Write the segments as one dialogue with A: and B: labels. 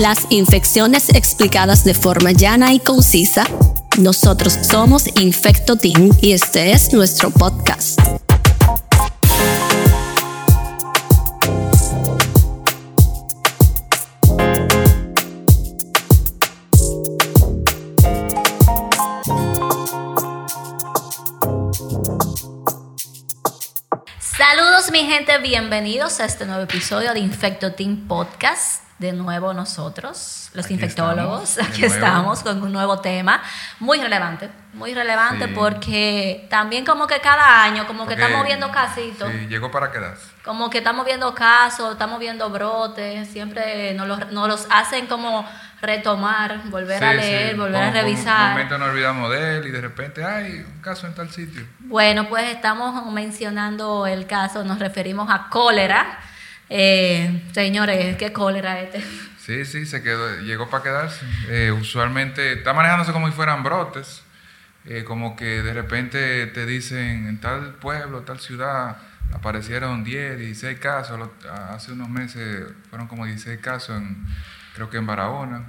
A: Las infecciones explicadas de forma llana y concisa. Nosotros somos Infecto Team y este es nuestro podcast.
B: Saludos mi gente, bienvenidos a este nuevo episodio de Infecto Team Podcast de nuevo nosotros, los infectólogos. aquí estamos con un nuevo tema muy relevante, muy relevante porque también como que cada año, como que estamos viendo casitos.
C: Sí, llegó para quedarse.
B: Como que estamos viendo casos, estamos viendo brotes, siempre nos los, nos los hacen como retomar, volver a leer, volver a revisar.
C: un momento nos olvidamos de él y de repente hay un caso en tal sitio.
B: Bueno, pues estamos mencionando el caso, nos referimos a cólera eh, señores, qué cólera este.
C: Sí, sí, se quedó, llegó para quedarse. Eh, usualmente está manejándose como si fueran brotes, eh, como que de repente te dicen en tal pueblo, tal ciudad, aparecieron 10, 16 casos, hace unos meses fueron como 16 casos, en, creo que en Barahona.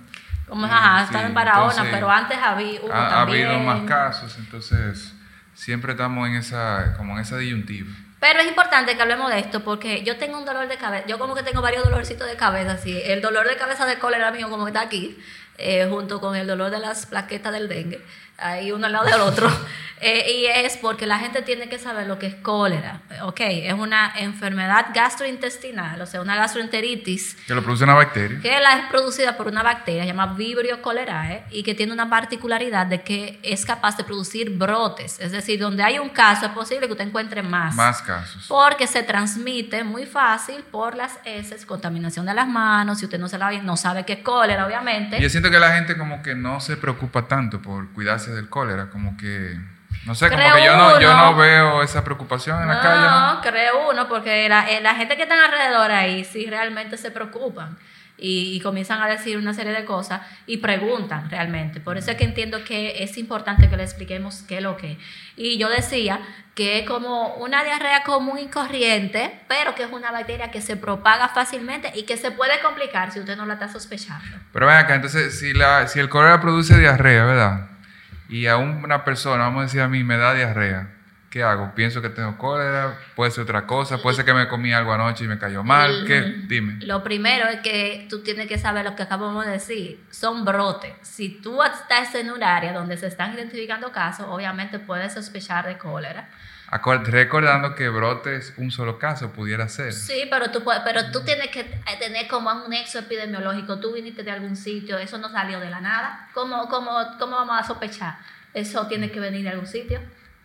B: Como, ajá, están en Barahona, pero antes había,
C: ha, habido más casos, entonces siempre estamos en esa, como en esa disyuntiva.
B: Pero es importante que hablemos de esto porque yo tengo un dolor de cabeza, yo como que tengo varios dolorcitos de cabeza, sí. El dolor de cabeza de cólera mío como está aquí, eh, junto con el dolor de las plaquetas del dengue ahí uno al lado del otro. Eh, y es porque la gente tiene que saber lo que es cólera. Ok, es una enfermedad gastrointestinal, o sea, una gastroenteritis.
C: Que lo produce una bacteria.
B: Que la es producida por una bacteria llamada Vibrio cholerae y que tiene una particularidad de que es capaz de producir brotes. Es decir, donde hay un caso es posible que usted encuentre más.
C: Más casos.
B: Porque se transmite muy fácil por las heces, contaminación de las manos. Si usted no se la no sabe qué es cólera, obviamente.
C: Y yo siento que la gente como que no se preocupa tanto por cuidarse del cólera, como que... No sé, como que yo no, yo no veo esa preocupación en la calle.
B: No, creo uno, porque la, eh, la gente que está alrededor ahí sí realmente se preocupan y, comienzan a decir una serie de cosas y preguntan realmente. Por eso es que entiendo que es importante que le expliquemos qué es lo que. Y yo decía que es como una diarrea común y corriente, pero que es una bacteria que se propaga fácilmente y que se puede complicar si usted no la está sospechando.
C: Pero ven acá, entonces, si, la, si el cólera produce diarrea, ¿verdad? Y a una persona, vamos a decir a mí, me da diarrea, ¿qué hago? Pienso que tengo cólera, puede ser otra cosa, puede ser que me comí algo anoche y me cayó mal, ¿qué? Dime.
B: Lo primero es que tú tienes que saber lo que acabamos de decir, son brotes. Si tú estás en un área donde se están identificando casos, obviamente puedes sospechar de cólera.
C: Recordando que brote es un solo caso, pudiera ser.
B: Sí, pero tú, pero tú tienes que tener como un nexo epidemiológico. Tú viniste de algún sitio, eso no salió de la nada. ¿Cómo, cómo, cómo vamos a sospechar? Eso tiene que venir de algún sitio.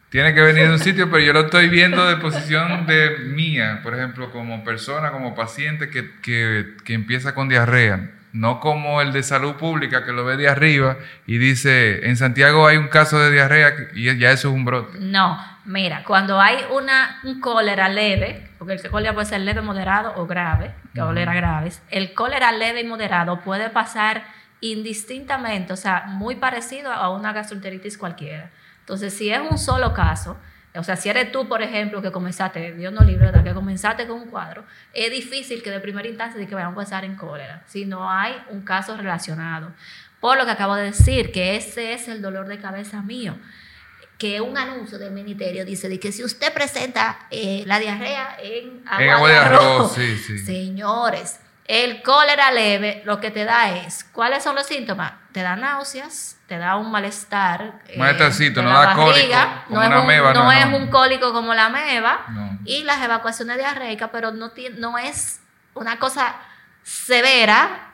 C: Tiene que venir de un sitio, pero yo lo estoy viendo de posición de mía, por ejemplo, como persona, como paciente que, que, que empieza con diarrea no como el de salud pública que lo ve de arriba y dice, en Santiago hay un caso de diarrea y ya eso es un brote.
B: No, mira, cuando hay una, un cólera leve, porque el cólera puede ser leve, moderado o grave, cólera graves, el cólera leve y moderado puede pasar indistintamente, o sea, muy parecido a una gastroenteritis cualquiera. Entonces, si es un solo caso, o sea, si eres tú, por ejemplo, que comenzaste, Dios no libre, que comenzaste con un cuadro, es difícil que de primera instancia de que vayamos a empezar en cólera, si no hay un caso relacionado. Por lo que acabo de decir, que ese es el dolor de cabeza mío que un anuncio del ministerio dice de que si usted presenta eh, la diarrea en agua, de arroz, señores, el cólera leve lo que te da es, ¿cuáles son los síntomas? Te da náuseas, te da un malestar.
C: Eh, no da cólico.
B: no, es, un, no, es un cólico como la meba. Y las evacuaciones diarreicas, pero no, no es una cosa severa,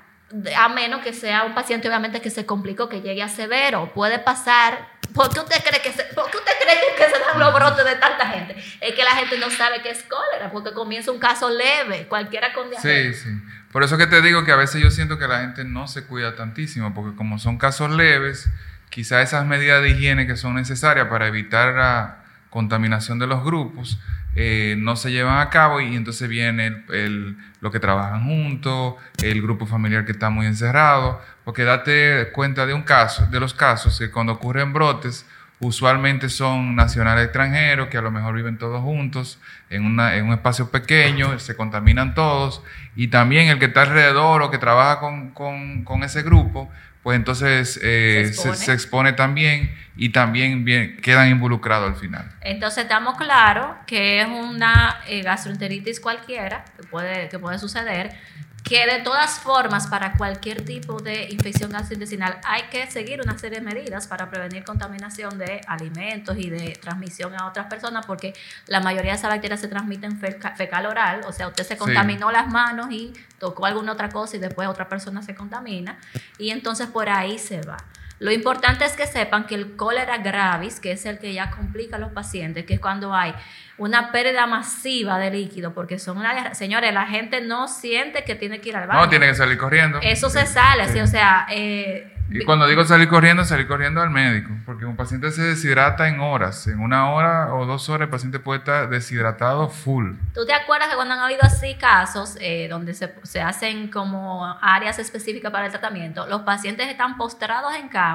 B: a menos que sea un paciente obviamente que se complicó, que llegue a severo. Puede pasar ¿Por qué usted cree que se, ¿por qué usted cree que, se dan los brotes de tanta gente? Es que la gente no sabe qué es cólera, porque comienza un caso leve, cualquiera con diarrea.
C: Sí, sí. Por eso que te digo que a veces yo siento que la gente no se cuida tantísimo, porque como son casos leves, quizá esas medidas de higiene que son necesarias para evitar la contaminación de los grupos, eh, no se llevan a cabo y entonces viene el, lo que trabajan juntos, el grupo familiar que está muy encerrado, porque date cuenta de un caso, de los casos que cuando ocurren brotes, usualmente son nacionales extranjeros que a lo mejor viven todos juntos en, en un espacio pequeño, se contaminan todos, y también el que está alrededor o que trabaja con, con ese grupo, pues entonces eh,
B: Se
C: se,
B: expone.
C: se expone también y también bien- quedan involucrados al final.
B: Entonces estamos claros que es una eh, gastroenteritis cualquiera que puede, que puede suceder, que de todas formas para cualquier tipo de infección gastrointestinal hay que seguir una serie de medidas para prevenir contaminación de alimentos y de transmisión a otras personas porque la mayoría de esas bacterias se transmiten feca- fecal oral, o sea, usted se
C: Sí.
B: contaminó las manos y tocó alguna otra cosa y después otra persona se contamina y entonces por ahí se va. Lo importante es que sepan que el cólera gravis, que es el que ya complica a los pacientes, que es cuando hay una pérdida masiva de líquido, porque son una, señores, la gente no siente que tiene que ir al baño.
C: No, tiene que salir corriendo.
B: Eso se sale,
C: sí.
B: así, o sea, eh,
C: Y cuando digo salir corriendo, salir corriendo al médico, porque un paciente se deshidrata en horas. En una hora o dos horas el paciente puede estar deshidratado full.
B: ¿Tú te acuerdas que cuando han habido así casos eh, donde se, se hacen como áreas específicas para el tratamiento, los pacientes están postrados en cama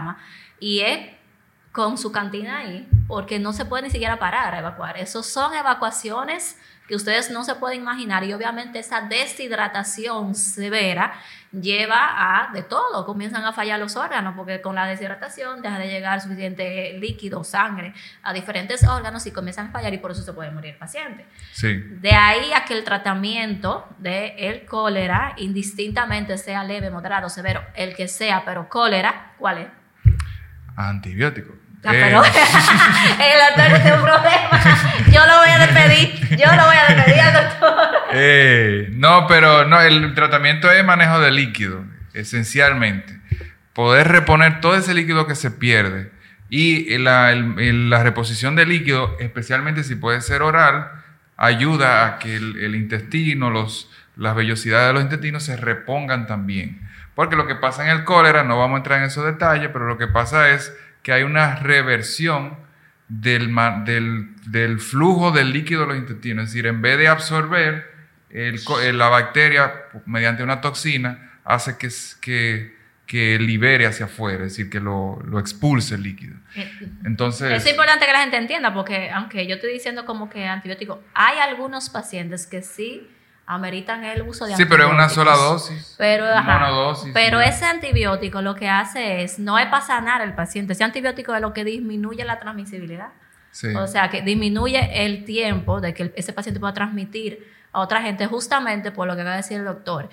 B: y es con su cantina ahí, porque no se puede ni siquiera parar a evacuar. Esos son evacuaciones que ustedes no se pueden imaginar y obviamente esa deshidratación severa lleva a de todo, comienzan a fallar los órganos porque con la deshidratación deja de llegar suficiente líquido, sangre a diferentes órganos y comienzan a fallar y por eso se puede morir el paciente.
C: Sí.
B: De ahí a que el tratamiento del el cólera, indistintamente sea leve, moderado, severo, el que sea, pero cólera, ¿cuál es?
C: Antibiótico.
B: Ah,
C: Eh,
B: pero el doctor tiene un problema. Yo lo voy a despedir. Yo lo voy a despedir al doctor.
C: eh, no, pero no, el tratamiento es manejo de líquido, esencialmente. Poder reponer todo ese líquido que se pierde. Y la, el- el- la reposición de líquido, especialmente si puede ser oral, ayuda a que el, el intestino, los, las vellosidades de los intestinos se repongan también. Porque lo que pasa en el cólera, no vamos a entrar en esos detalles, pero lo que pasa es que hay una reversión del, ma- del, del flujo del líquido de los intestinos. Es decir, en vez de absorber, el eh, la bacteria, mediante una toxina, hace que, s- que, que libere hacia afuera, es decir, que lo, lo expulse el líquido. Entonces,
B: Es importante que la gente entienda porque aunque yo estoy diciendo como que antibiótico, hay algunos pacientes que sí ameritan el uso de
C: sí, pero es una
B: antibióticos.
C: sola dosis.
B: Pero, ajá,
C: monodosis,
B: pero ese antibiótico lo que hace es, no es para sanar al paciente, ese antibiótico es lo que disminuye la transmisibilidad.
C: Sí.
B: O sea, que disminuye el tiempo de que ese paciente pueda transmitir a otra gente justamente por lo que acaba de decir el doctor.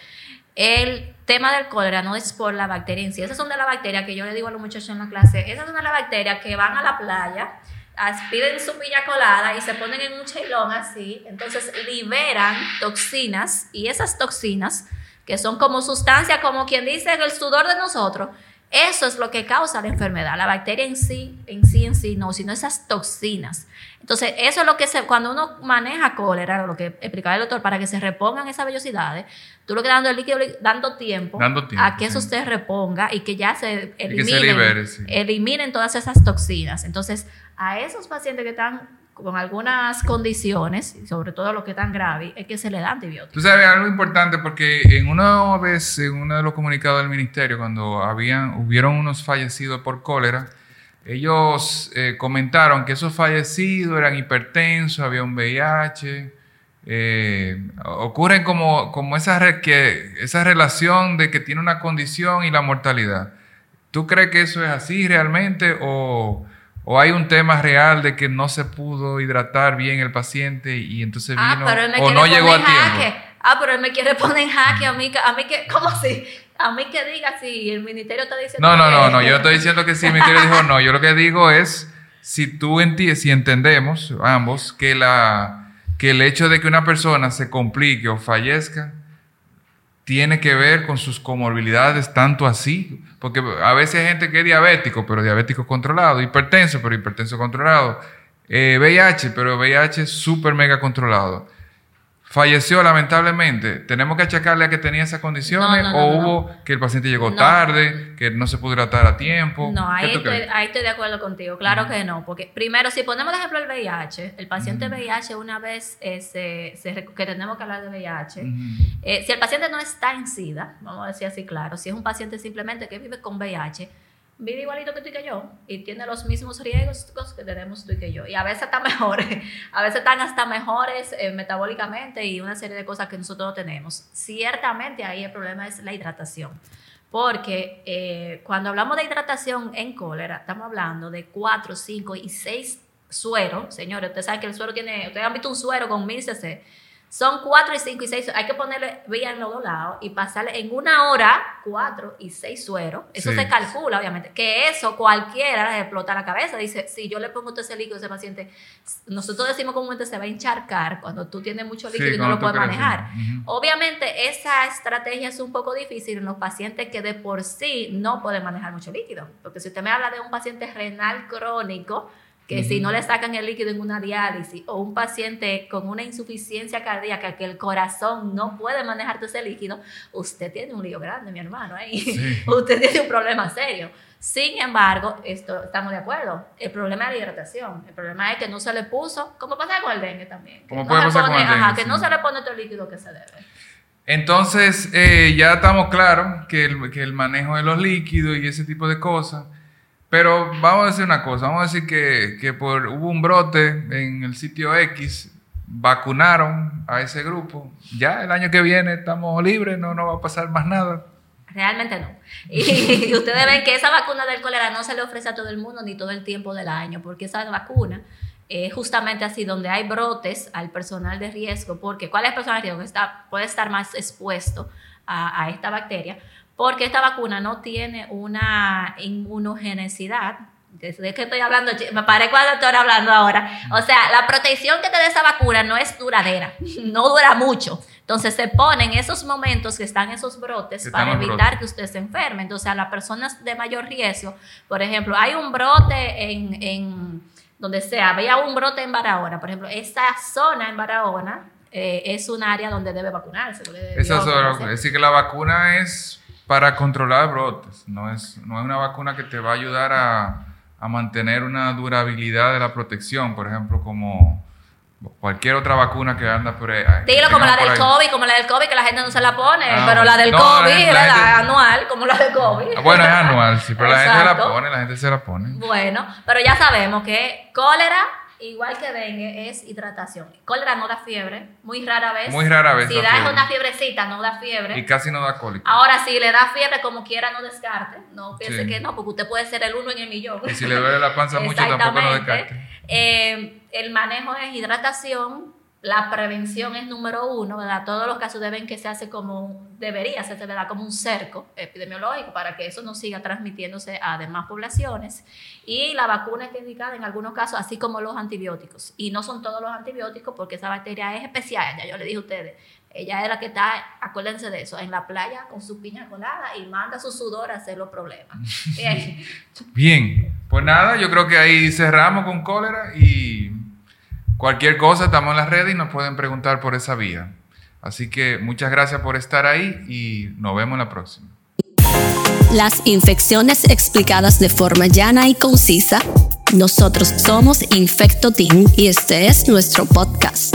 B: El tema del cólera no es por la bacteria en sí. Esas son de las bacterias que yo le digo a los muchachos en la clase. Esas son de las bacterias que van a la playa, as- piden su piña colada y se ponen en un chelón así. Entonces liberan toxinas y esas toxinas, que son como sustancias, como quien dice, el sudor de nosotros, eso es lo que causa la enfermedad. La bacteria en sí, en sí, en sí, no, sino esas toxinas. Entonces, eso es lo que se, cuando uno maneja cólera, lo que explicaba el doctor, para que se repongan esas vellosidades, tú lo que dando el líquido, dando tiempo,
C: Dando tiempo,
B: a que eso se reponga y que ya se
C: se
B: eliminen,
C: libere, sí.
B: eliminen todas esas toxinas. Entonces, a esos pacientes que están con algunas condiciones, sobre todo los que están graves, es que se le da antibióticos.
C: Tú sabes algo importante porque en una vez, en uno de los comunicados del ministerio, cuando habían, hubieron unos fallecidos por cólera, ellos eh, comentaron que esos fallecidos eran hipertensos, había un VIH. eh, ocurren como, como esa, que, esa relación de que tiene una condición y la mortalidad. ¿Tú crees que eso es así realmente o, o hay un tema real de que no se pudo hidratar bien el paciente y entonces
B: Ah,
C: vino
B: pero él me
C: o no llegó a tiempo?
B: jaque. Ah, pero él me quiere poner en jaque a mí, a mí que, ¿cómo así? A mí que diga si el ministerio está diciendo
C: No, no, no, no, yo estoy diciendo que sí, mi querido dijo no. Yo lo que digo es, si tú enti- si entendemos ambos que, la, que el hecho de que una persona se complique o fallezca tiene que ver con sus comorbilidades tanto así, porque a veces hay gente que es diabético, pero diabético controlado, hipertenso, pero hipertenso controlado, eh, VIH, pero VIH súper mega controlado. Falleció lamentablemente. ¿Tenemos que achacarle a que tenía esas condiciones
B: No, no, no,
C: o
B: no,
C: hubo que el paciente llegó tarde, que no se pudo hidratar a tiempo?
B: No,
C: ¿Qué
B: ahí estoy, ahí estoy de acuerdo contigo. Claro que no, porque primero, si ponemos de ejemplo el VIH, el paciente VIH una vez eh, se- que tenemos que hablar de VIH, eh, si el paciente no está en SIDA, vamos a decir así claro, si es un paciente simplemente que vive con VIH, vive igualito que tú y que yo y tiene los mismos riesgos que tenemos tú y que yo. Y a veces están mejores, a veces están hasta mejores eh, metabólicamente y una serie de cosas que nosotros no tenemos. Ciertamente ahí el problema es la hidratación. Porque eh, cuando hablamos de hidratación en cólera, estamos hablando de 4, 5 y 6 sueros. Señores, ustedes saben que el suero tiene, ustedes han visto un suero con 1000 cc son 4 y 5 y 6. Hay que ponerle vía en los dos lados y pasarle en una hora 4 y 6 sueros. Eso se calcula, obviamente. Que eso cualquiera le explota la cabeza. Dice, si yo le pongo todo ese líquido a ese paciente, nosotros decimos comúnmente se va a encharcar cuando tú tienes mucho líquido y no lo puedes manejar. Obviamente, esa estrategia es un poco difícil en los pacientes que de por sí no pueden manejar mucho líquido. Porque si usted me habla de un paciente renal crónico, que si no le sacan el líquido en una diálisis o un paciente con una insuficiencia cardíaca que el corazón no puede manejar todo ese líquido, usted tiene un lío grande, mi hermano, ahí. usted tiene un problema serio. Sin embargo, esto, estamos de acuerdo, el problema es la hidratación, el problema es que no se le puso, como pasa con el dengue también, que, no, se que no se le pone todo el líquido que se debe.
C: Entonces, eh, ya estamos claros que el, que el manejo de los líquidos y ese tipo de cosas pero vamos a decir una cosa, vamos a decir que, que por, hubo un brote en el sitio X, vacunaron a ese grupo, ya el año que viene estamos libres, no nos va a pasar más nada.
B: Realmente no. Y, ustedes ven que esa vacuna del cólera no se le ofrece a todo el mundo ni todo el tiempo del año, porque esa vacuna es justamente así, donde hay brotes al personal de riesgo, porque ¿cuál es el personal de riesgo? Está, puede estar más expuesto a esta bacteria, porque esta vacuna no tiene una inmunogenicidad. ¿De qué estoy hablando? Me paré cuando estoy hablando ahora. O sea, la protección que te da esa vacuna no es duradera, no dura mucho. Entonces se ponen esos momentos que están esos brotes para evitar que usted se enferme. Entonces a las personas de mayor riesgo, por ejemplo, hay un brote en, en donde sea, había un brote en Barahona, por ejemplo, esa zona en Barahona eh, es un área donde debe vacunarse.
C: Esa zona, es decir, que la vacuna es para controlar brotes. No es, no es una vacuna que te va a ayudar a, a mantener una durabilidad de la protección, por ejemplo, como cualquier otra vacuna que anda por ahí.
B: Dilo como la del COVID, como la del COVID, que la gente no se la pone, ah, pero la del COVID la anual, como la del COVID.
C: Ah, bueno, es anual, sí, pero la gente se la pone, la gente se la pone.
B: Bueno, pero ya sabemos que cólera igual que dengue, es hidratación. Cólera no da fiebre, muy rara vez.
C: Muy rara vez.
B: Si da, una fiebrecita, no da fiebre.
C: Y casi no da cólico.
B: Ahora, si le da fiebre, como quiera, no descarte. No piense que no, porque usted puede ser el uno en el millón.
C: Y si le duele la panza mucho, tampoco no descarte.
B: Eh, el manejo es hidratación, la prevención es número uno, ¿verdad? Todos los casos deben que se hace como, debería hacerse, ¿verdad? Como un cerco epidemiológico para que eso no siga transmitiéndose a demás poblaciones. Y la vacuna está indicada en algunos casos, así como los antibióticos. Y no son todos los antibióticos porque esa bacteria es especial, ya yo le dije a ustedes. Ella es la que está, acuérdense de eso, en la playa con su piña colada y manda su sudor a hacer los problemas.
C: Bien. Bien, pues nada, yo creo que ahí cerramos con cólera y Cualquier cosa, estamos en las redes y nos pueden preguntar por esa vía. Así que muchas gracias por estar ahí y nos vemos la próxima.
A: Las infecciones explicadas de forma llana y concisa. Nosotros somos Infecto Team y este es nuestro podcast.